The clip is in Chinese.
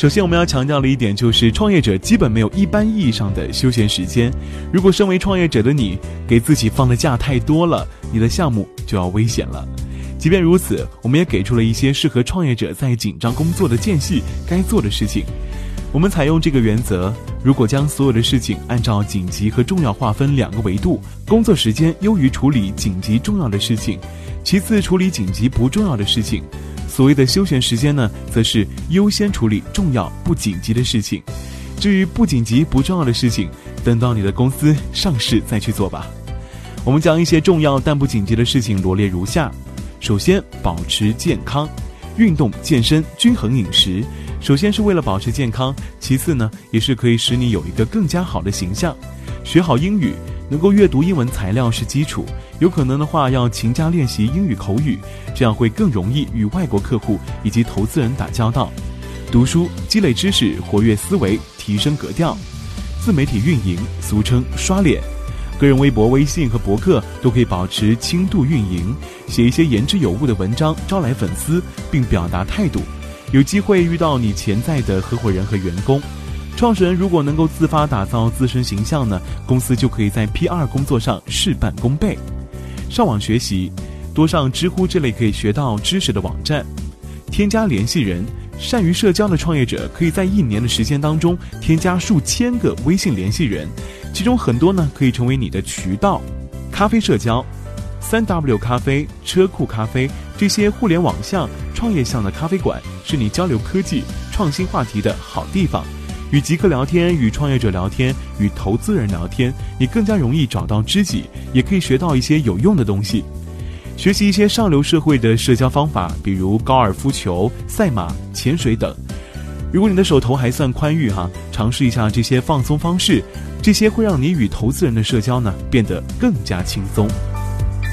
首先，我们要强调的一点就是，创业者基本没有一般意义上的休闲时间。如果身为创业者的你给自己放的假太多了，你的项目就要危险了。即便如此，我们也给出了一些适合创业者在紧张工作的间隙该做的事情。我们采用这个原则：如果将所有的事情按照紧急和重要划分两个维度，工作时间优于处理紧急重要的事情，其次处理紧急不重要的事情。所谓的休闲时间呢，则是优先处理重要不紧急的事情，至于不紧急不重要的事情，等到你的公司上市再去做吧。我们将一些重要但不紧急的事情罗列如下：首先，保持健康，运动健身，均衡饮食。首先是为了保持健康，其次呢，也是可以使你有一个更加好的形象。学好英语，能够阅读英文材料是基础。有可能的话，要勤加练习英语口语，这样会更容易与外国客户以及投资人打交道。读书积累知识，活跃思维，提升格调。自媒体运营，俗称刷脸，个人微博、微信和博客都可以保持轻度运营，写一些言之有物的文章，招来粉丝，并表达态度。有机会遇到你潜在的合伙人和员工。创始人如果能够自发打造自身形象呢，公司就可以在 P R 工作上事半功倍。上网学习，多上知乎这类可以学到知识的网站。添加联系人，善于社交的创业者可以在一年的时间当中添加数千个微信联系人，其中很多呢可以成为你的渠道。咖啡社交，三 W 咖啡、车库咖啡这些互联网向、创业向的咖啡馆是你交流科技、创新话题的好地方。与极客聊天，与创业者聊天，与投资人聊天，你更加容易找到知己，也可以学到一些有用的东西。学习一些上流社会的社交方法，比如高尔夫球、赛马、潜水等。如果你的手头还算宽裕哈，尝试一下这些放松方式，这些会让你与投资人的社交呢变得更加轻松。